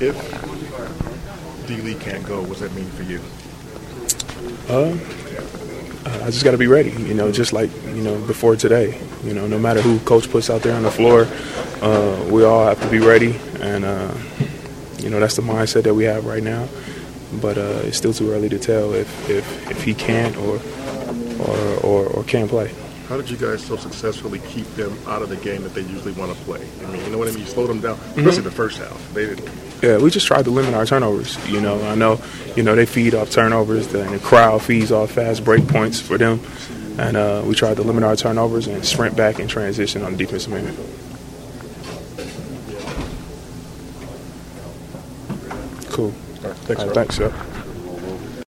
If D Lee can't go, what's that mean for you? Uh, I just got to be ready. You know, just like you know before today. You know, no matter who coach puts out there on the floor, uh, we all have to be ready, and uh, you know that's the mindset that we have right now. But uh, it's still too early to tell if if, if he can't or, or or or can't play. How did you guys so successfully keep them out of the game that they usually want to play? I mean, you know what I mean? You slowed them down, especially mm-hmm. the first half. They didn't. Yeah, we just tried to limit our turnovers. You know, I know, you know, they feed off turnovers, and the crowd feeds off fast break points for them, and uh, we tried to limit our turnovers and sprint back and transition on the defensive end. Cool. All right, thanks, All right, thanks, sir.